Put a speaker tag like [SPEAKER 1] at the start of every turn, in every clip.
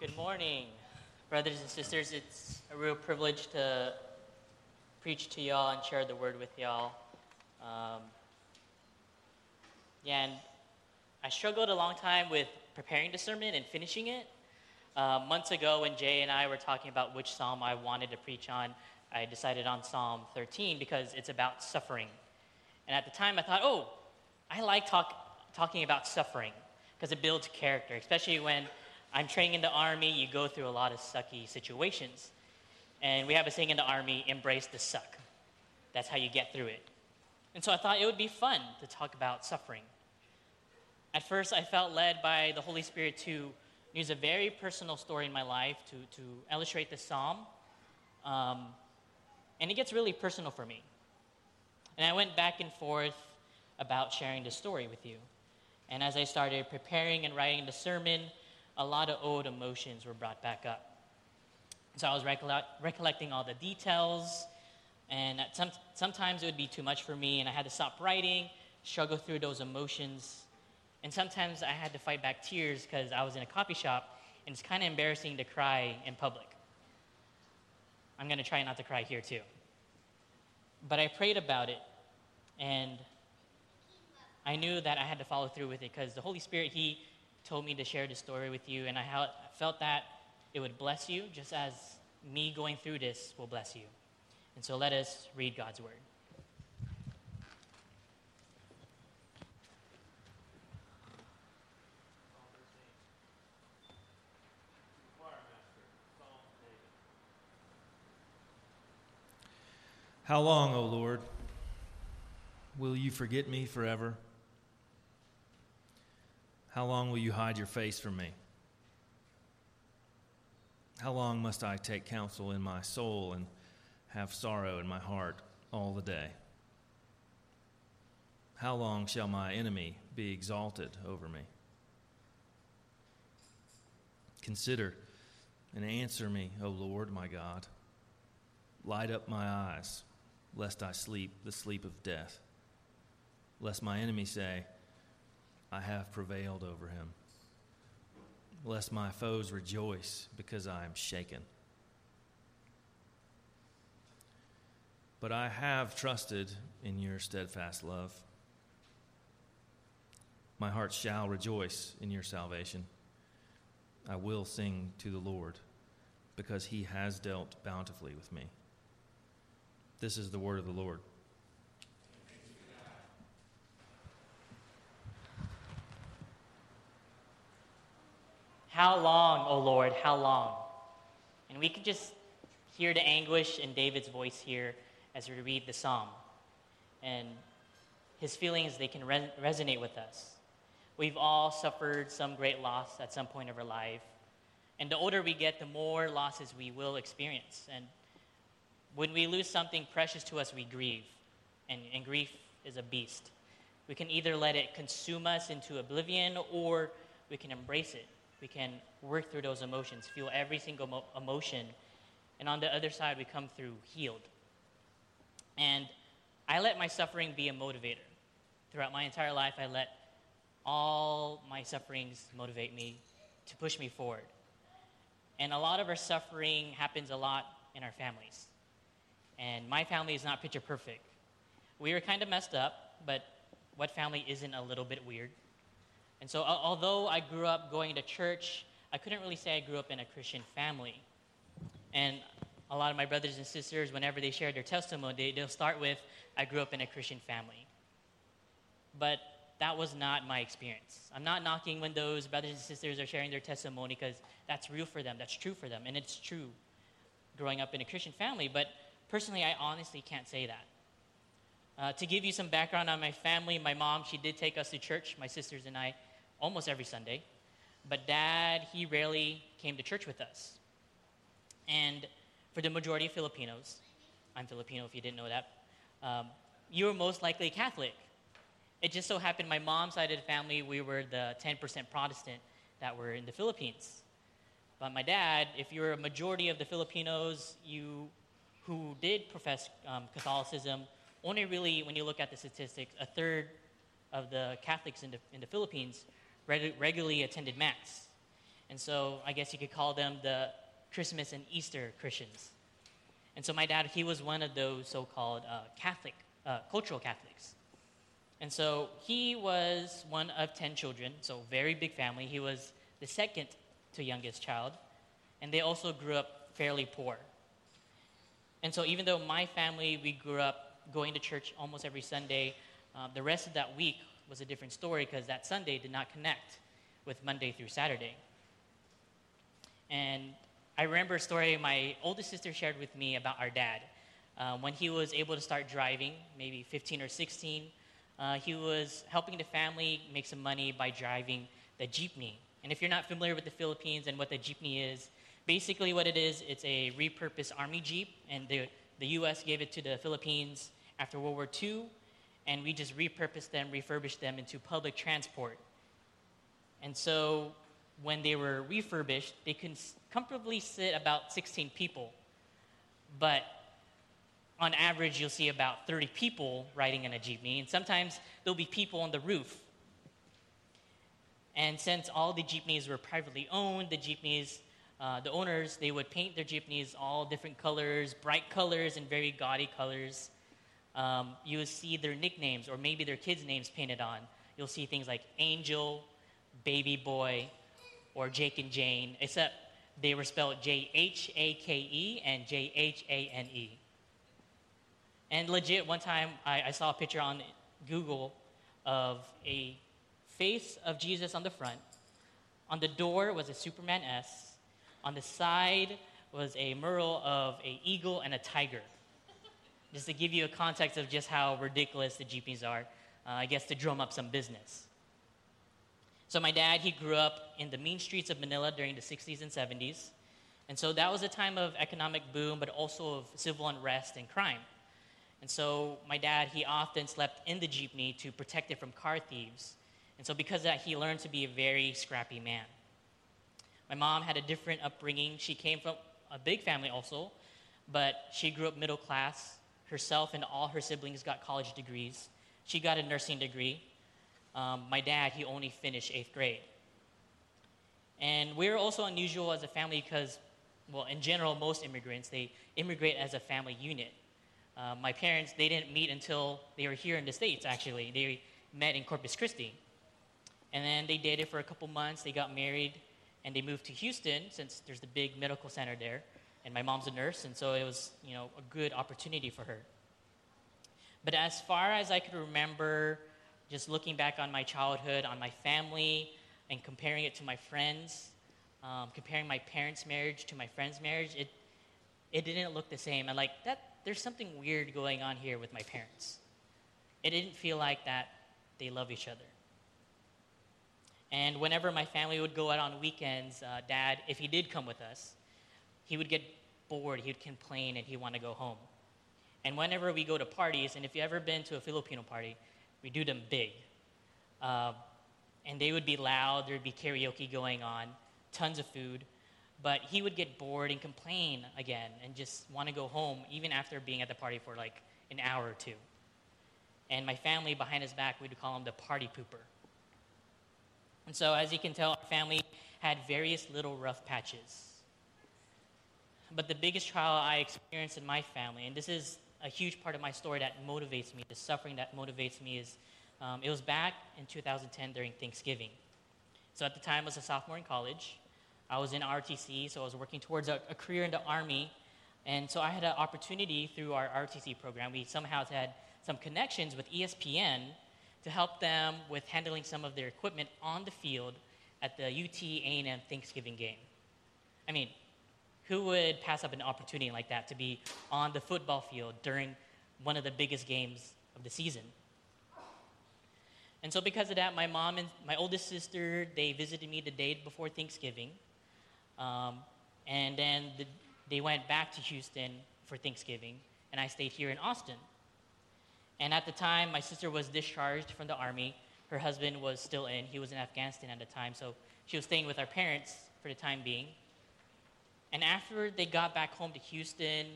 [SPEAKER 1] Good morning, brothers and sisters. It's a real privilege to preach to y'all and share the word with y'all. Um, yeah, and I struggled a long time with preparing the sermon and finishing it. Uh, months ago, when Jay and I were talking about which psalm I wanted to preach on, I decided on Psalm 13 because it's about suffering. And at the time, I thought, oh, I like talk, talking about suffering because it builds character, especially when I'm training in the army, you go through a lot of sucky situations. And we have a saying in the army embrace the suck. That's how you get through it. And so I thought it would be fun to talk about suffering. At first, I felt led by the Holy Spirit to use a very personal story in my life to, to illustrate the psalm. Um, and it gets really personal for me. And I went back and forth about sharing the story with you. And as I started preparing and writing the sermon, a lot of old emotions were brought back up. So I was recollecting all the details, and some, sometimes it would be too much for me, and I had to stop writing, struggle through those emotions. And sometimes I had to fight back tears because I was in a coffee shop, and it's kind of embarrassing to cry in public. I'm going to try not to cry here too. But I prayed about it, and I knew that I had to follow through with it because the Holy Spirit, He told me to share this story with you, and I felt that it would bless you just as me going through this will bless you. And so let us read God's word.
[SPEAKER 2] How long, O Lord, will you forget me forever? How long will you hide your face from me? How long must I take counsel in my soul and have sorrow in my heart all the day? How long shall my enemy be exalted over me? Consider and answer me, O Lord my God. Light up my eyes, lest I sleep the sleep of death, lest my enemy say, I have prevailed over him. Lest my foes rejoice because I am shaken. But I have trusted in your steadfast love. My heart shall rejoice in your salvation. I will sing to the Lord because he has dealt bountifully with me. This is the word of the Lord.
[SPEAKER 1] How long, O Lord, how long? And we can just hear the anguish in David's voice here as we read the psalm. And his feelings, they can re- resonate with us. We've all suffered some great loss at some point of our life. And the older we get, the more losses we will experience. And when we lose something precious to us, we grieve. And, and grief is a beast. We can either let it consume us into oblivion or we can embrace it we can work through those emotions, feel every single mo- emotion, and on the other side, we come through healed. And I let my suffering be a motivator. Throughout my entire life, I let all my sufferings motivate me to push me forward. And a lot of our suffering happens a lot in our families. And my family is not picture perfect. We were kind of messed up, but what family isn't a little bit weird? And so, although I grew up going to church, I couldn't really say I grew up in a Christian family. And a lot of my brothers and sisters, whenever they share their testimony, they, they'll start with, I grew up in a Christian family. But that was not my experience. I'm not knocking when those brothers and sisters are sharing their testimony because that's real for them, that's true for them, and it's true growing up in a Christian family. But personally, I honestly can't say that. Uh, to give you some background on my family, my mom, she did take us to church, my sisters and I, almost every Sunday. But dad, he rarely came to church with us. And for the majority of Filipinos, I'm Filipino if you didn't know that, um, you were most likely Catholic. It just so happened my mom's side of the family, we were the 10% Protestant that were in the Philippines. But my dad, if you're a majority of the Filipinos you, who did profess um, Catholicism, only really, when you look at the statistics, a third of the Catholics in the, in the Philippines regularly attended Mass. And so I guess you could call them the Christmas and Easter Christians. And so my dad, he was one of those so called uh, Catholic, uh, cultural Catholics. And so he was one of 10 children, so very big family. He was the second to youngest child. And they also grew up fairly poor. And so even though my family, we grew up going to church almost every Sunday, uh, the rest of that week was a different story because that Sunday did not connect with Monday through Saturday. And I remember a story my oldest sister shared with me about our dad. Uh, when he was able to start driving, maybe 15 or 16, uh, he was helping the family make some money by driving the jeepney. And if you're not familiar with the Philippines and what the jeepney is, basically what it is, it's a repurposed army jeep, and the, the U.S. gave it to the Philippines after World War II, and we just repurposed them, refurbished them into public transport. And so when they were refurbished, they could comfortably sit about 16 people. But on average, you'll see about 30 people riding in a jeepney, and sometimes there'll be people on the roof. And since all the jeepneys were privately owned, the jeepneys, uh, the owners, they would paint their jeepneys all different colors, bright colors, and very gaudy colors. Um, you will see their nicknames or maybe their kids' names painted on. You'll see things like Angel, Baby Boy, or Jake and Jane, except they were spelled J H A K E and J H A N E. And legit, one time I, I saw a picture on Google of a face of Jesus on the front. On the door was a Superman S. On the side was a mural of a eagle and a tiger. Just to give you a context of just how ridiculous the jeepneys are, uh, I guess to drum up some business. So my dad, he grew up in the mean streets of Manila during the 60s and 70s. And so that was a time of economic boom, but also of civil unrest and crime. And so my dad, he often slept in the jeepney to protect it from car thieves. And so because of that, he learned to be a very scrappy man. My mom had a different upbringing. She came from a big family also, but she grew up middle class. Herself and all her siblings got college degrees. She got a nursing degree. Um, my dad, he only finished eighth grade. And we're also unusual as a family because, well, in general, most immigrants, they immigrate as a family unit. Uh, my parents, they didn't meet until they were here in the States, actually. They met in Corpus Christi. And then they dated for a couple months, they got married, and they moved to Houston since there's the big medical center there. And my mom's a nurse, and so it was, you know, a good opportunity for her. But as far as I could remember, just looking back on my childhood, on my family, and comparing it to my friends, um, comparing my parents' marriage to my friend's marriage, it, it didn't look the same. And like that, there's something weird going on here with my parents. It didn't feel like that they love each other. And whenever my family would go out on weekends, uh, dad, if he did come with us, he would get bored, he would complain, and he'd want to go home. And whenever we go to parties, and if you've ever been to a Filipino party, we do them big. Uh, and they would be loud, there'd be karaoke going on, tons of food. But he would get bored and complain again and just want to go home, even after being at the party for like an hour or two. And my family behind his back, we'd call him the party pooper. And so, as you can tell, our family had various little rough patches. But the biggest trial I experienced in my family, and this is a huge part of my story that motivates me, the suffering that motivates me is um, it was back in 2010 during Thanksgiving. So at the time, I was a sophomore in college. I was in ROTC, so I was working towards a, a career in the Army. And so I had an opportunity through our ROTC program. We somehow had some connections with ESPN to help them with handling some of their equipment on the field at the UT A&M Thanksgiving game. I mean, who would pass up an opportunity like that to be on the football field during one of the biggest games of the season? And so, because of that, my mom and my oldest sister they visited me the day before Thanksgiving, um, and then the, they went back to Houston for Thanksgiving, and I stayed here in Austin. And at the time, my sister was discharged from the army. Her husband was still in; he was in Afghanistan at the time, so she was staying with our parents for the time being. And after they got back home to Houston,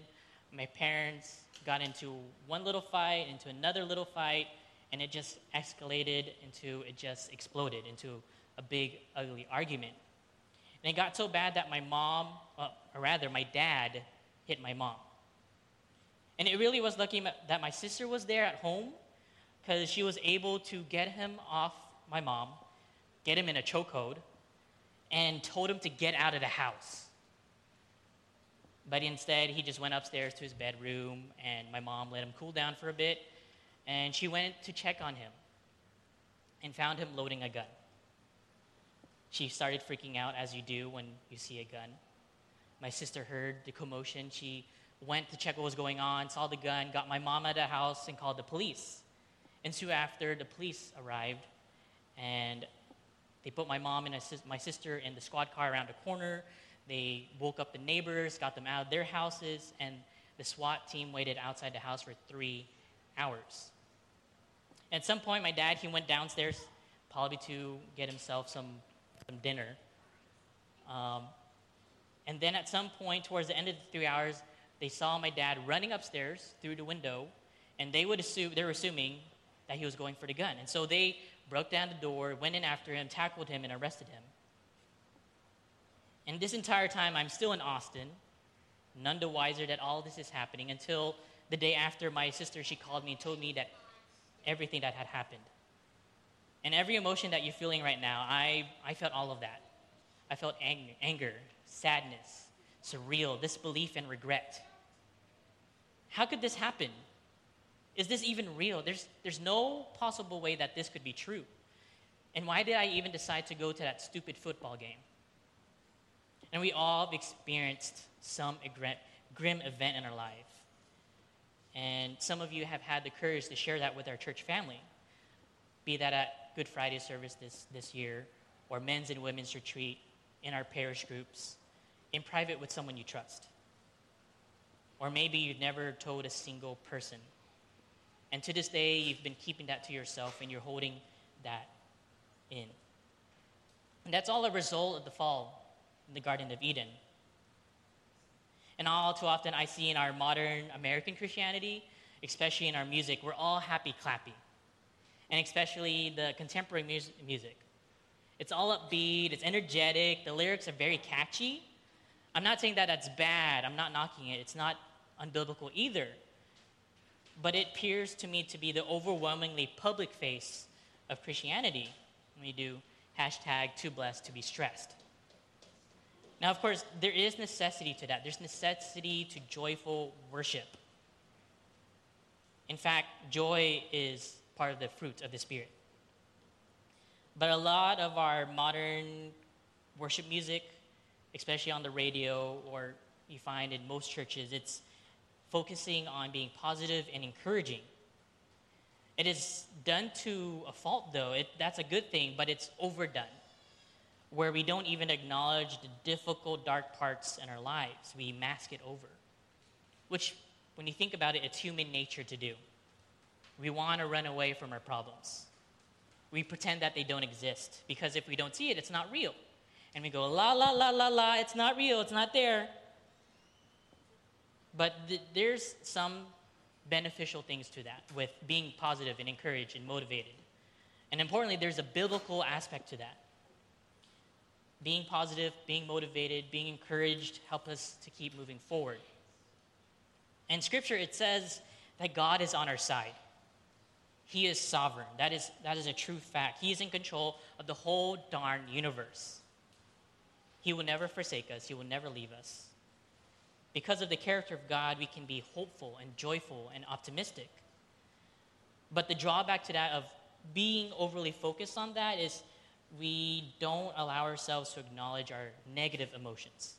[SPEAKER 1] my parents got into one little fight, into another little fight, and it just escalated into, it just exploded into a big, ugly argument. And it got so bad that my mom, uh, or rather, my dad hit my mom. And it really was lucky that my sister was there at home because she was able to get him off my mom, get him in a chokehold, and told him to get out of the house. But instead, he just went upstairs to his bedroom, and my mom let him cool down for a bit, and she went to check on him and found him loading a gun. She started freaking out, as you do when you see a gun. My sister heard the commotion. She went to check what was going on, saw the gun, got my mom out of the house, and called the police. And soon after, the police arrived, and they put my mom and my sister in the squad car around a corner. They woke up the neighbors, got them out of their houses, and the SWAT team waited outside the house for three hours. At some point, my dad he went downstairs, probably to get himself some, some dinner. Um, and then at some point, towards the end of the three hours, they saw my dad running upstairs through the window, and they would assume they were assuming that he was going for the gun. And so they broke down the door, went in after him, tackled him, and arrested him. And this entire time, I'm still in Austin, none the wiser that all this is happening until the day after my sister she called me and told me that everything that had happened. And every emotion that you're feeling right now, I, I felt all of that. I felt ang- anger, sadness, surreal, disbelief, and regret. How could this happen? Is this even real? There's, there's no possible way that this could be true. And why did I even decide to go to that stupid football game? And we all have experienced some grim event in our life. And some of you have had the courage to share that with our church family, be that at Good Friday service this, this year, or men's and women's retreat in our parish groups, in private with someone you trust. Or maybe you've never told a single person and to this day, you've been keeping that to yourself and you're holding that in. And that's all a result of the fall in the Garden of Eden. And all too often, I see in our modern American Christianity, especially in our music, we're all happy clappy. And especially the contemporary mu- music. It's all upbeat, it's energetic, the lyrics are very catchy. I'm not saying that that's bad, I'm not knocking it, it's not unbiblical either but it appears to me to be the overwhelmingly public face of Christianity. We do hashtag too blessed to be stressed. Now, of course, there is necessity to that. There's necessity to joyful worship. In fact, joy is part of the fruit of the Spirit. But a lot of our modern worship music, especially on the radio or you find in most churches, it's focusing on being positive and encouraging. It is done to a fault, though. It, that's a good thing, but it's overdone, where we don't even acknowledge the difficult, dark parts in our lives. We mask it over, which, when you think about it, it's human nature to do. We want to run away from our problems. We pretend that they don't exist because if we don't see it, it's not real. And we go, la, la, la, la, la, it's not real, it's not there. But th- there's some beneficial things to that with being positive and encouraged and motivated. And importantly, there's a biblical aspect to that. Being positive, being motivated, being encouraged help us to keep moving forward. In Scripture, it says that God is on our side. He is sovereign. That is, that is a true fact. He is in control of the whole darn universe. He will never forsake us, He will never leave us. Because of the character of God, we can be hopeful and joyful and optimistic. But the drawback to that of being overly focused on that is we don't allow ourselves to acknowledge our negative emotions.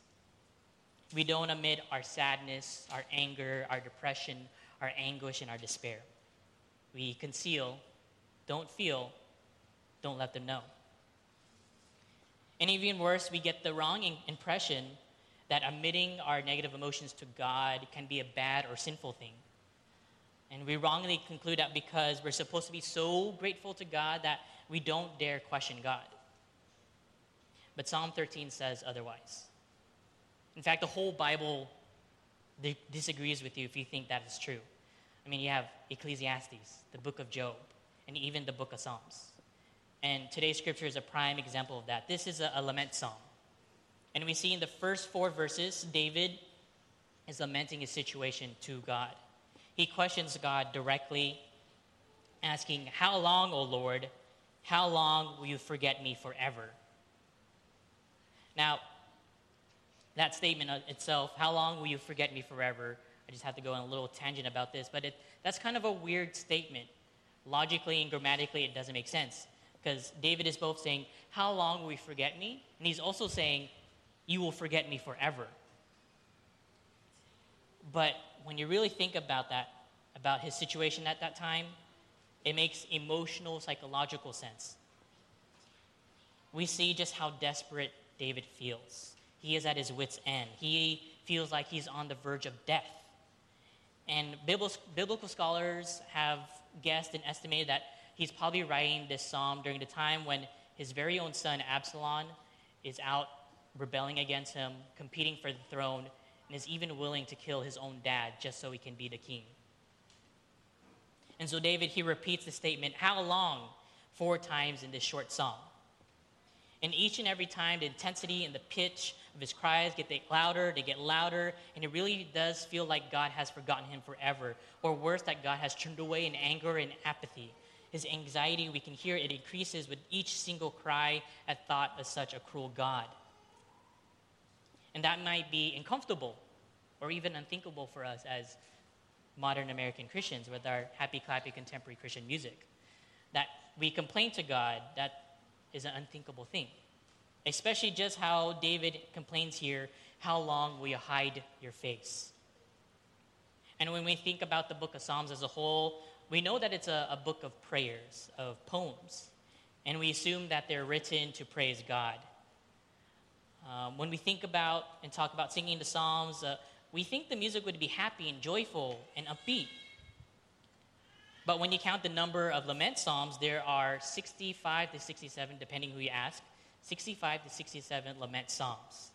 [SPEAKER 1] We don't admit our sadness, our anger, our depression, our anguish, and our despair. We conceal, don't feel, don't let them know. And even worse, we get the wrong impression that admitting our negative emotions to God can be a bad or sinful thing. And we wrongly conclude that because we're supposed to be so grateful to God that we don't dare question God. But Psalm 13 says otherwise. In fact, the whole Bible disagrees with you if you think that is true. I mean, you have Ecclesiastes, the book of Job, and even the book of Psalms. And today's scripture is a prime example of that. This is a, a lament psalm. And we see in the first four verses, David is lamenting his situation to God. He questions God directly, asking, How long, O Lord? How long will you forget me forever? Now, that statement itself, how long will you forget me forever? I just have to go on a little tangent about this, but it, that's kind of a weird statement. Logically and grammatically, it doesn't make sense because David is both saying, How long will you forget me? And he's also saying, You will forget me forever. But when you really think about that, about his situation at that time, it makes emotional, psychological sense. We see just how desperate David feels. He is at his wits' end. He feels like he's on the verge of death. And biblical scholars have guessed and estimated that he's probably writing this psalm during the time when his very own son, Absalom, is out rebelling against him, competing for the throne, and is even willing to kill his own dad just so he can be the king. And so David, he repeats the statement, How long? four times in this short psalm. And each and every time, the intensity and the pitch of his cries get louder, they get louder, and it really does feel like God has forgotten him forever. Or worse, that God has turned away in anger and apathy. His anxiety, we can hear it increases with each single cry at thought of such a cruel God. And that might be uncomfortable or even unthinkable for us as modern American Christians with our happy, clappy, contemporary Christian music. That we complain to God, that is an unthinkable thing. Especially just how David complains here how long will you hide your face? And when we think about the book of Psalms as a whole, we know that it's a, a book of prayers, of poems. And we assume that they're written to praise God. Um, when we think about and talk about singing the Psalms, uh, we think the music would be happy and joyful and upbeat. But when you count the number of lament Psalms, there are 65 to 67, depending who you ask, 65 to 67 lament Psalms.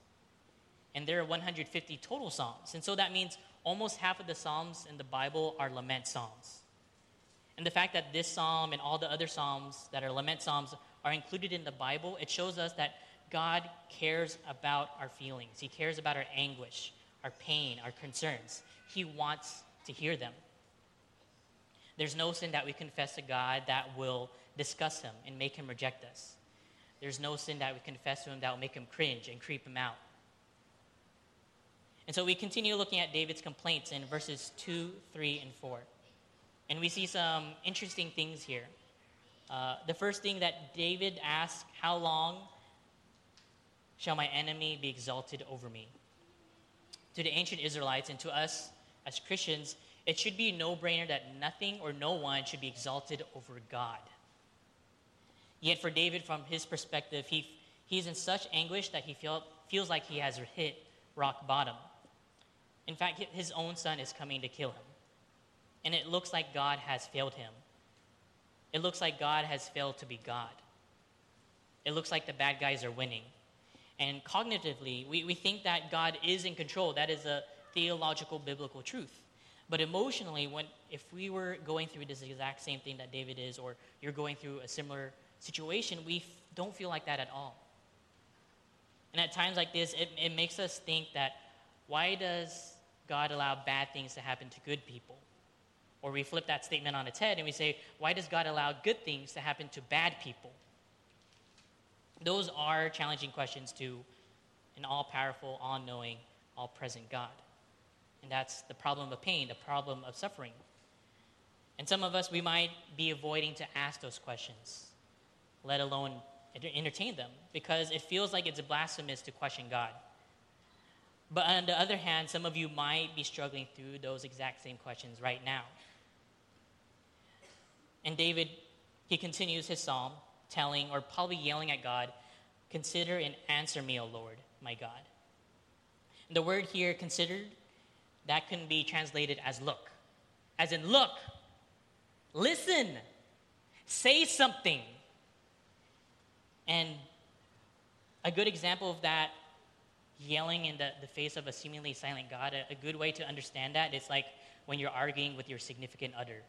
[SPEAKER 1] And there are 150 total Psalms. And so that means almost half of the Psalms in the Bible are lament Psalms. And the fact that this Psalm and all the other Psalms that are lament Psalms are included in the Bible, it shows us that God cares about our feelings. He cares about our anguish, our pain, our concerns. He wants to hear them. There's no sin that we confess to God that will disgust him and make him reject us. There's no sin that we confess to him that will make him cringe and creep him out. And so we continue looking at David's complaints in verses 2, 3, and 4. And we see some interesting things here. Uh, the first thing that David asks, How long shall my enemy be exalted over me? To the ancient Israelites and to us as Christians, it should be a no brainer that nothing or no one should be exalted over God. Yet, for David, from his perspective, he, he's in such anguish that he feel, feels like he has hit rock bottom. In fact, his own son is coming to kill him. And it looks like God has failed him. It looks like God has failed to be God. It looks like the bad guys are winning. And cognitively, we, we think that God is in control. That is a theological biblical truth. But emotionally, when, if we were going through this exact same thing that David is, or you're going through a similar situation, we f- don't feel like that at all. And at times like this, it, it makes us think that why does God allow bad things to happen to good people? Or we flip that statement on its head and we say, why does God allow good things to happen to bad people? Those are challenging questions to an all powerful, all knowing, all present God. And that's the problem of pain, the problem of suffering. And some of us, we might be avoiding to ask those questions, let alone entertain them, because it feels like it's blasphemous to question God. But on the other hand, some of you might be struggling through those exact same questions right now. And David, he continues his psalm telling or probably yelling at God, Consider and answer me, O Lord, my God. And the word here, considered, that can be translated as look. As in, look, listen, say something. And a good example of that, yelling in the, the face of a seemingly silent God, a, a good way to understand that is like when you're arguing with your significant other.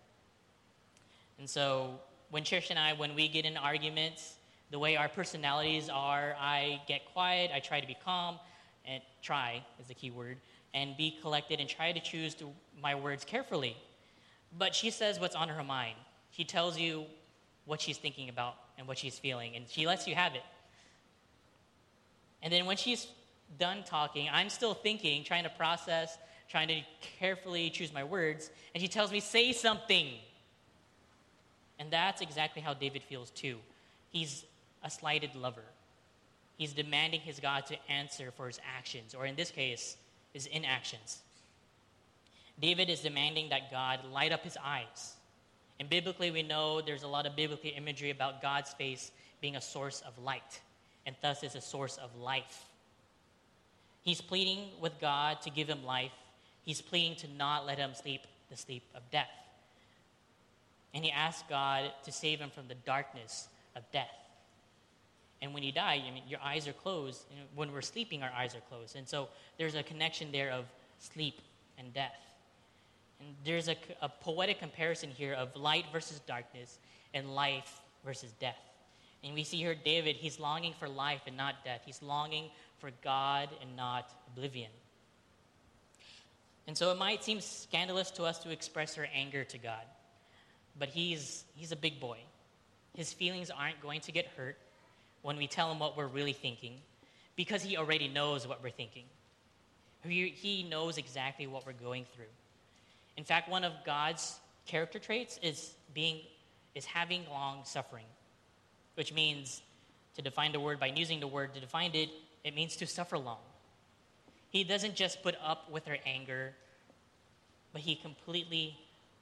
[SPEAKER 1] And so when Church and I, when we get in arguments, the way our personalities are, I get quiet, I try to be calm, and try is the key word, and be collected and try to choose to, my words carefully. But she says what's on her mind. She tells you what she's thinking about and what she's feeling, and she lets you have it. And then when she's done talking, I'm still thinking, trying to process, trying to carefully choose my words, and she tells me, Say something. And that's exactly how David feels too. He's a slighted lover. He's demanding his God to answer for his actions, or in this case, his inactions. David is demanding that God light up his eyes. And biblically, we know there's a lot of biblical imagery about God's face being a source of light, and thus is a source of life. He's pleading with God to give him life. He's pleading to not let him sleep the sleep of death. And he asked God to save him from the darkness of death. And when you die, I mean, your eyes are closed. And when we're sleeping, our eyes are closed. And so there's a connection there of sleep and death. And there's a, a poetic comparison here of light versus darkness and life versus death. And we see here David, he's longing for life and not death. He's longing for God and not oblivion. And so it might seem scandalous to us to express our anger to God, but he's, he's a big boy. His feelings aren't going to get hurt when we tell him what we're really thinking because he already knows what we're thinking. He, he knows exactly what we're going through. In fact, one of God's character traits is being is having long suffering, which means to define the word by using the word to define it, it means to suffer long. He doesn't just put up with our anger, but he completely,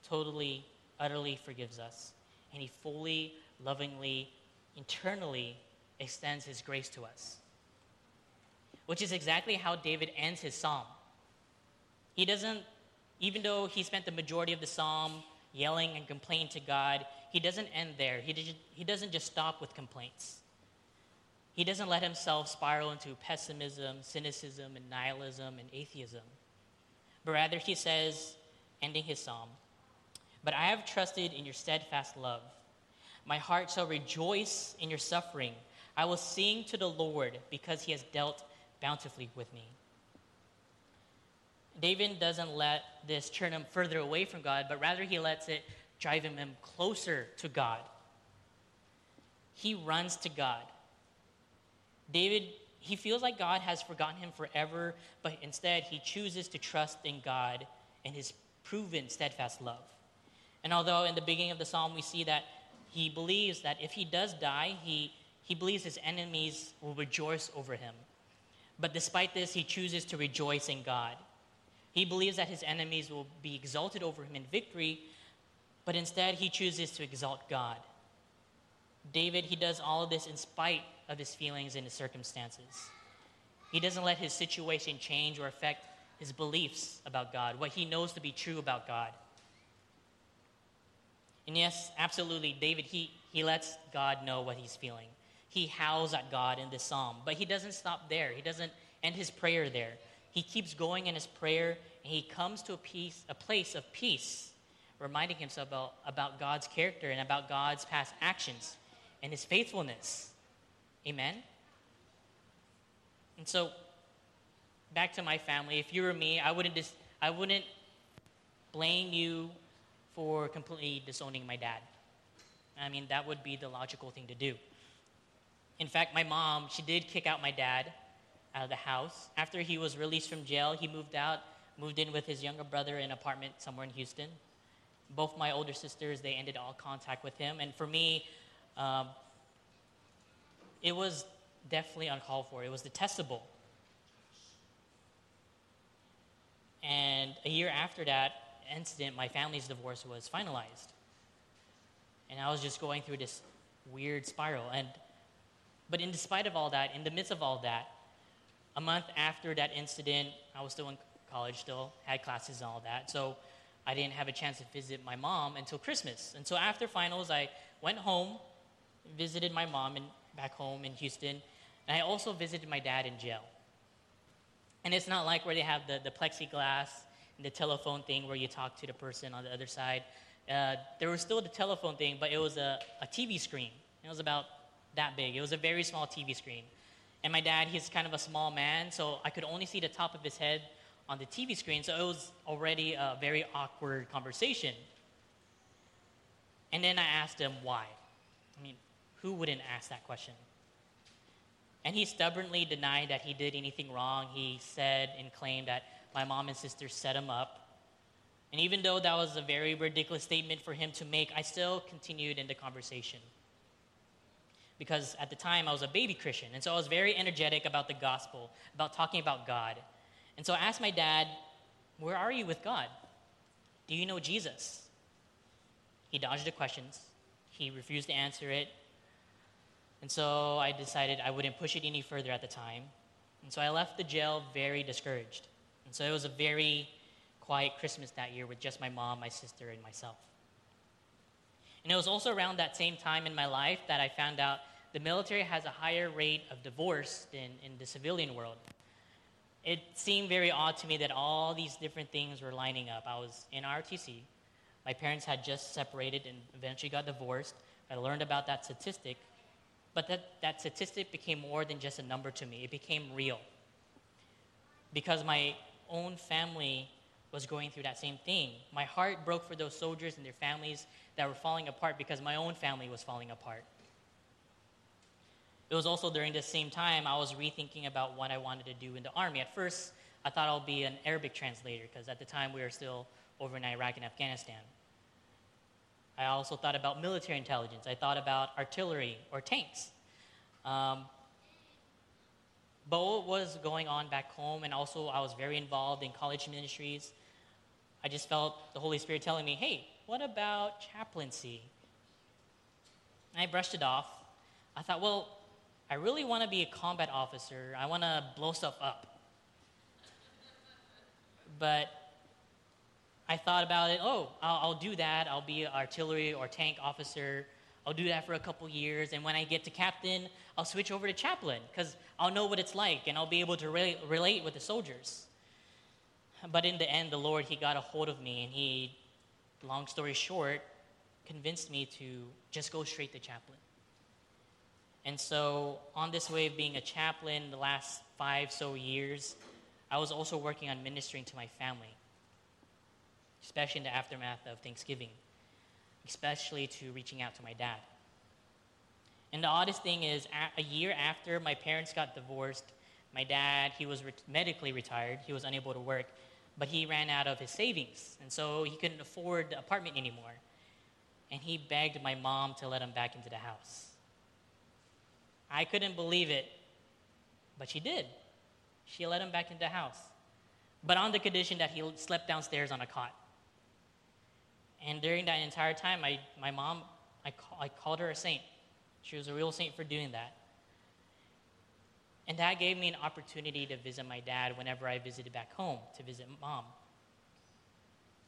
[SPEAKER 1] totally, utterly forgives us. And he fully, lovingly, internally extends his grace to us. Which is exactly how David ends his psalm. He doesn't, even though he spent the majority of the psalm yelling and complaining to God, he doesn't end there. He, he doesn't just stop with complaints. He doesn't let himself spiral into pessimism, cynicism, and nihilism and atheism. But rather, he says, ending his psalm, But I have trusted in your steadfast love. My heart shall rejoice in your suffering I will sing to the Lord because he has dealt bountifully with me. David doesn't let this turn him further away from God, but rather he lets it drive him closer to God. He runs to God. David, he feels like God has forgotten him forever, but instead he chooses to trust in God and his proven steadfast love. And although in the beginning of the psalm we see that he believes that if he does die, he he believes his enemies will rejoice over him. But despite this, he chooses to rejoice in God. He believes that his enemies will be exalted over him in victory, but instead he chooses to exalt God. David, he does all of this in spite of his feelings and his circumstances. He doesn't let his situation change or affect his beliefs about God, what he knows to be true about God. And yes, absolutely, David, he, he lets God know what he's feeling he howls at God in this psalm. But he doesn't stop there. He doesn't end his prayer there. He keeps going in his prayer and he comes to a peace, a place of peace, reminding himself about, about God's character and about God's past actions and his faithfulness. Amen. And so back to my family, if you were me, I wouldn't dis- I wouldn't blame you for completely disowning my dad. I mean, that would be the logical thing to do. In fact, my mom, she did kick out my dad out of the house. After he was released from jail, he moved out, moved in with his younger brother in an apartment somewhere in Houston. Both my older sisters, they ended all contact with him. And for me, um, it was definitely uncalled for. It was detestable. And a year after that incident, my family's divorce was finalized. And I was just going through this weird spiral. And but in despite of all that, in the midst of all that, a month after that incident, I was still in college, still had classes and all that. So I didn't have a chance to visit my mom until Christmas. And so after finals, I went home, visited my mom in, back home in Houston, and I also visited my dad in jail. And it's not like where they have the, the plexiglass the telephone thing where you talk to the person on the other side. Uh, there was still the telephone thing, but it was a, a TV screen. It was about that big. It was a very small TV screen. And my dad, he's kind of a small man, so I could only see the top of his head on the TV screen, so it was already a very awkward conversation. And then I asked him why. I mean, who wouldn't ask that question? And he stubbornly denied that he did anything wrong. He said and claimed that my mom and sister set him up. And even though that was a very ridiculous statement for him to make, I still continued in the conversation. Because at the time I was a baby Christian, and so I was very energetic about the gospel, about talking about God. And so I asked my dad, Where are you with God? Do you know Jesus? He dodged the questions, he refused to answer it. And so I decided I wouldn't push it any further at the time. And so I left the jail very discouraged. And so it was a very quiet Christmas that year with just my mom, my sister, and myself. And it was also around that same time in my life that I found out the military has a higher rate of divorce than in the civilian world. It seemed very odd to me that all these different things were lining up. I was in ROTC. My parents had just separated and eventually got divorced. I learned about that statistic. But that, that statistic became more than just a number to me, it became real. Because my own family was going through that same thing. My heart broke for those soldiers and their families that were falling apart because my own family was falling apart. It was also during the same time I was rethinking about what I wanted to do in the army. At first, I thought I'll be an Arabic translator because at the time we were still over in Iraq and Afghanistan. I also thought about military intelligence. I thought about artillery or tanks. Um, but what was going on back home, and also I was very involved in college ministries, I just felt the Holy Spirit telling me, hey, what about chaplaincy? And I brushed it off. I thought, well, I really want to be a combat officer. I want to blow stuff up. But I thought about it. Oh, I'll, I'll, do that. I'll be an artillery or tank officer. I'll do that for a couple years. And when I get to captain, I'll switch over to chaplain because I'll know what it's like and I'll be able to re- relate with the soldiers. But in the end, the Lord, He got a hold of me and He, long story short, convinced me to just go straight to chaplain. And so, on this way of being a chaplain, the last five so years, I was also working on ministering to my family, especially in the aftermath of Thanksgiving, especially to reaching out to my dad. And the oddest thing is, a year after my parents got divorced, my dad, he was re- medically retired. He was unable to work, but he ran out of his savings. And so he couldn't afford the apartment anymore. And he begged my mom to let him back into the house. I couldn't believe it, but she did. She let him back into the house, but on the condition that he slept downstairs on a cot. And during that entire time, I, my mom, I, call, I called her a saint. She was a real saint for doing that. And that gave me an opportunity to visit my dad whenever I visited back home to visit mom.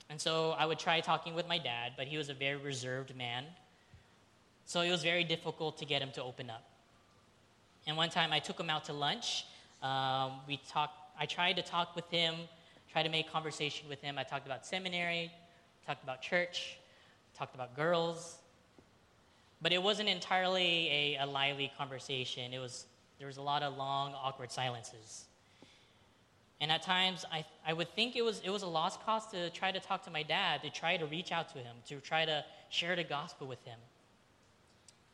[SPEAKER 1] And so I would try talking with my dad, but he was a very reserved man. So it was very difficult to get him to open up. And one time I took him out to lunch. Um, we talked, I tried to talk with him, try to make conversation with him. I talked about seminary, talked about church, talked about girls. But it wasn't entirely a, a lively conversation. It was, there was a lot of long, awkward silences. And at times, I, I would think it was, it was a lost cause to try to talk to my dad, to try to reach out to him, to try to share the gospel with him.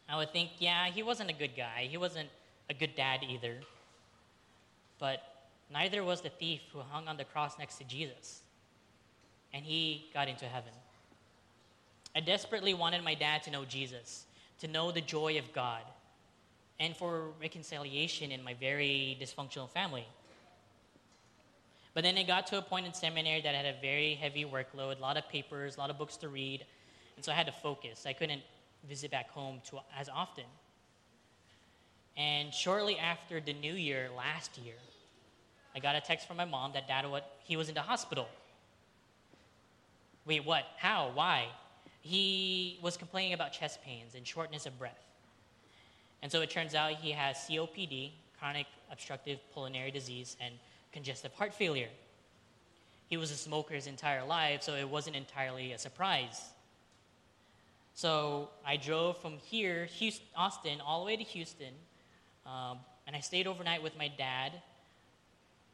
[SPEAKER 1] I would think, yeah, he wasn't a good guy. He wasn't a good dad either. But neither was the thief who hung on the cross next to Jesus. And he got into heaven. I desperately wanted my dad to know Jesus, to know the joy of God, and for reconciliation in my very dysfunctional family. But then it got to a point in seminary that I had a very heavy workload, a lot of papers, a lot of books to read, and so I had to focus. I couldn't visit back home as often. And shortly after the new year last year, I got a text from my mom that dad what he was in the hospital. Wait, what? How? Why? He was complaining about chest pains and shortness of breath. And so it turns out he has COPD, chronic obstructive pulmonary disease, and congestive heart failure. He was a smoker his entire life, so it wasn't entirely a surprise. So I drove from here, Houston, Austin, all the way to Houston, um, and I stayed overnight with my dad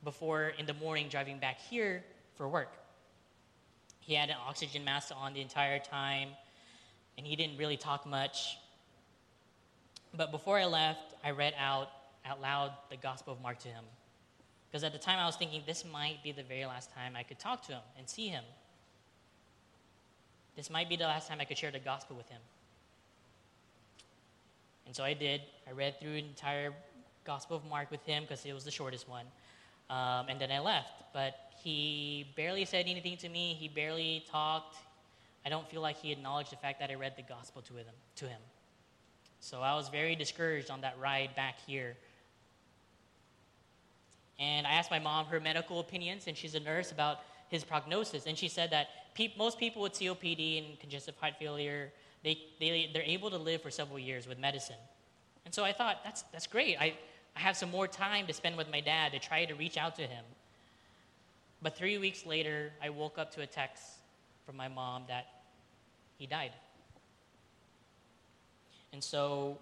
[SPEAKER 1] before in the morning driving back here for work. He had an oxygen mask on the entire time, and he didn't really talk much. But before I left, I read out out loud the Gospel of Mark to him. Because at the time I was thinking this might be the very last time I could talk to him and see him. This might be the last time I could share the gospel with him. And so I did. I read through the entire Gospel of Mark with him because it was the shortest one. Um, and then I left. But he barely said anything to me. He barely talked. I don't feel like he acknowledged the fact that I read the gospel to him. To him. So I was very discouraged on that ride back here. And I asked my mom her medical opinions, and she's a nurse, about his prognosis. And she said that pe- most people with COPD and congestive heart failure, they, they, they're able to live for several years with medicine. And so I thought, that's, that's great. I, I have some more time to spend with my dad to try to reach out to him. But three weeks later, I woke up to a text from my mom that he died. And so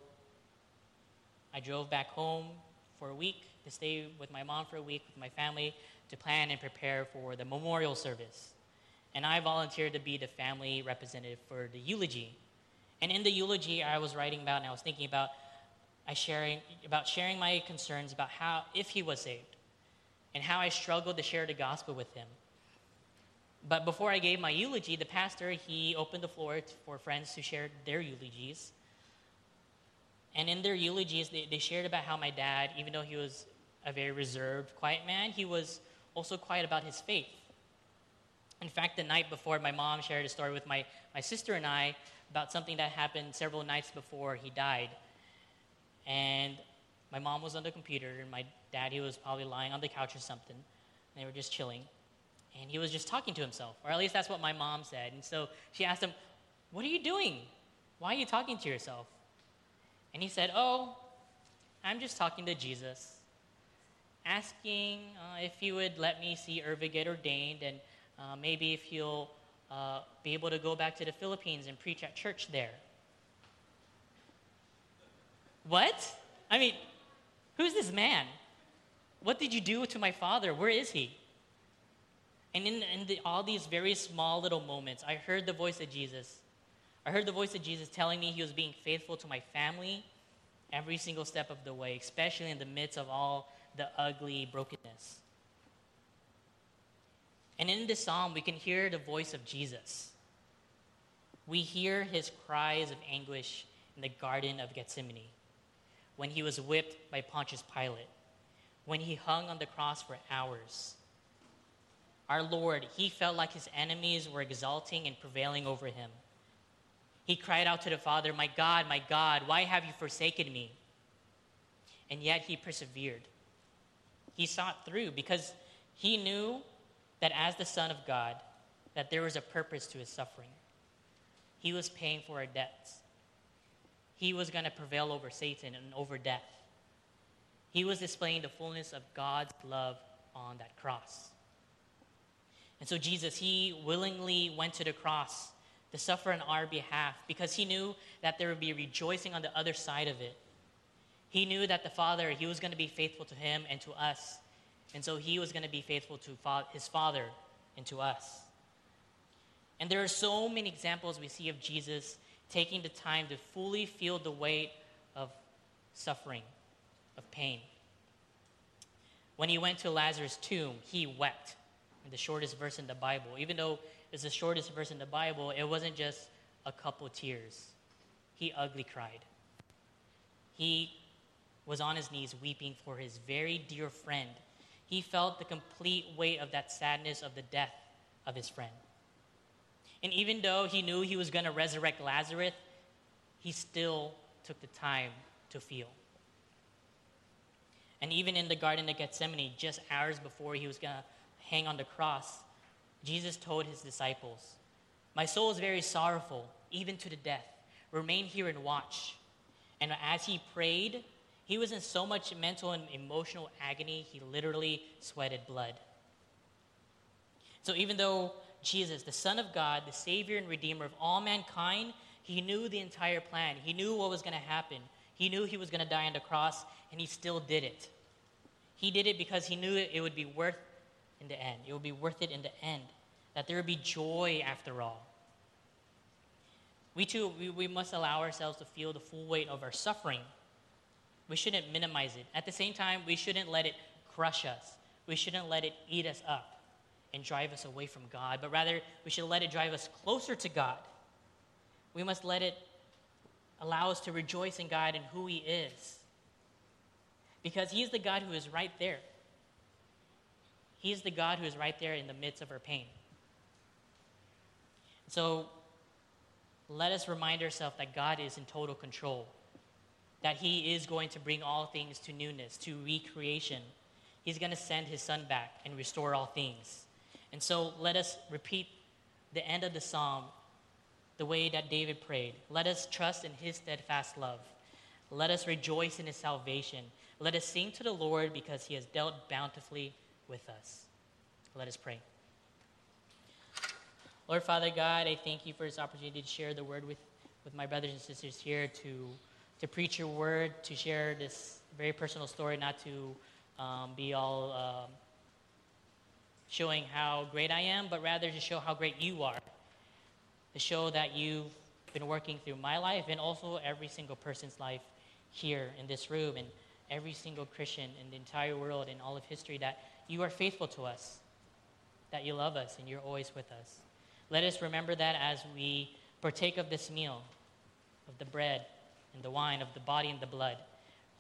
[SPEAKER 1] I drove back home for a week to stay with my mom for a week with my family to plan and prepare for the memorial service. And I volunteered to be the family representative for the eulogy. And in the eulogy, I was writing about and I was thinking about I sharing about sharing my concerns about how if he was saved and how I struggled to share the gospel with him. But before I gave my eulogy, the pastor he opened the floor for friends to share their eulogies. And in their eulogies, they, they shared about how my dad, even though he was a very reserved, quiet man, he was also quiet about his faith. In fact, the night before, my mom shared a story with my, my sister and I about something that happened several nights before he died. And my mom was on the computer, and my dad, he was probably lying on the couch or something. And they were just chilling. And he was just talking to himself, or at least that's what my mom said. And so she asked him, What are you doing? Why are you talking to yourself? And he said, Oh, I'm just talking to Jesus asking uh, if he would let me see Irva get ordained and uh, maybe if he'll uh, be able to go back to the Philippines and preach at church there. What? I mean, who's this man? What did you do to my father? Where is he? And in, in the, all these very small little moments, I heard the voice of Jesus. I heard the voice of Jesus telling me he was being faithful to my family every single step of the way, especially in the midst of all the ugly brokenness. And in this psalm, we can hear the voice of Jesus. We hear his cries of anguish in the Garden of Gethsemane when he was whipped by Pontius Pilate, when he hung on the cross for hours. Our Lord, he felt like his enemies were exalting and prevailing over him. He cried out to the Father, My God, my God, why have you forsaken me? And yet he persevered. He it through because he knew that as the Son of God, that there was a purpose to his suffering. He was paying for our debts. He was going to prevail over Satan and over death. He was displaying the fullness of God's love on that cross. And so Jesus, he willingly went to the cross to suffer on our behalf because he knew that there would be rejoicing on the other side of it. He knew that the Father, he was going to be faithful to him and to us. And so he was going to be faithful to his Father and to us. And there are so many examples we see of Jesus taking the time to fully feel the weight of suffering, of pain. When he went to Lazarus' tomb, he wept. In the shortest verse in the Bible. Even though it's the shortest verse in the Bible, it wasn't just a couple tears. He ugly cried. He was on his knees weeping for his very dear friend. He felt the complete weight of that sadness of the death of his friend. And even though he knew he was going to resurrect Lazarus, he still took the time to feel. And even in the Garden of Gethsemane, just hours before he was going to hang on the cross, Jesus told his disciples, My soul is very sorrowful, even to the death. Remain here and watch. And as he prayed, he was in so much mental and emotional agony, he literally sweated blood. So even though Jesus, the Son of God, the Savior and Redeemer of all mankind, He knew the entire plan. He knew what was going to happen. He knew he was going to die on the cross, and he still did it. He did it because he knew it would be worth in the end. It would be worth it in the end. That there would be joy after all. We too, we, we must allow ourselves to feel the full weight of our suffering. We shouldn't minimize it. At the same time, we shouldn't let it crush us. We shouldn't let it eat us up and drive us away from God, but rather we should let it drive us closer to God. We must let it allow us to rejoice in God and who He is. Because He's the God who is right there. He's the God who is right there in the midst of our pain. So let us remind ourselves that God is in total control, that He is going to bring all things to newness, to recreation. He's going to send His Son back and restore all things. And so let us repeat the end of the psalm the way that David prayed. Let us trust in His steadfast love. Let us rejoice in His salvation. Let us sing to the Lord because He has dealt bountifully with us. Let us pray. Lord Father God, I thank you for this opportunity to share the word with, with my brothers and sisters here, to, to preach your word, to share this very personal story, not to um, be all um, showing how great I am, but rather to show how great you are. To show that you've been working through my life and also every single person's life here in this room and every single Christian in the entire world and all of history that you are faithful to us, that you love us and you're always with us. Let us remember that as we partake of this meal, of the bread and the wine, of the body and the blood.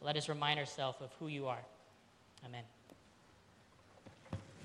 [SPEAKER 1] Let us remind ourselves of who you are. Amen.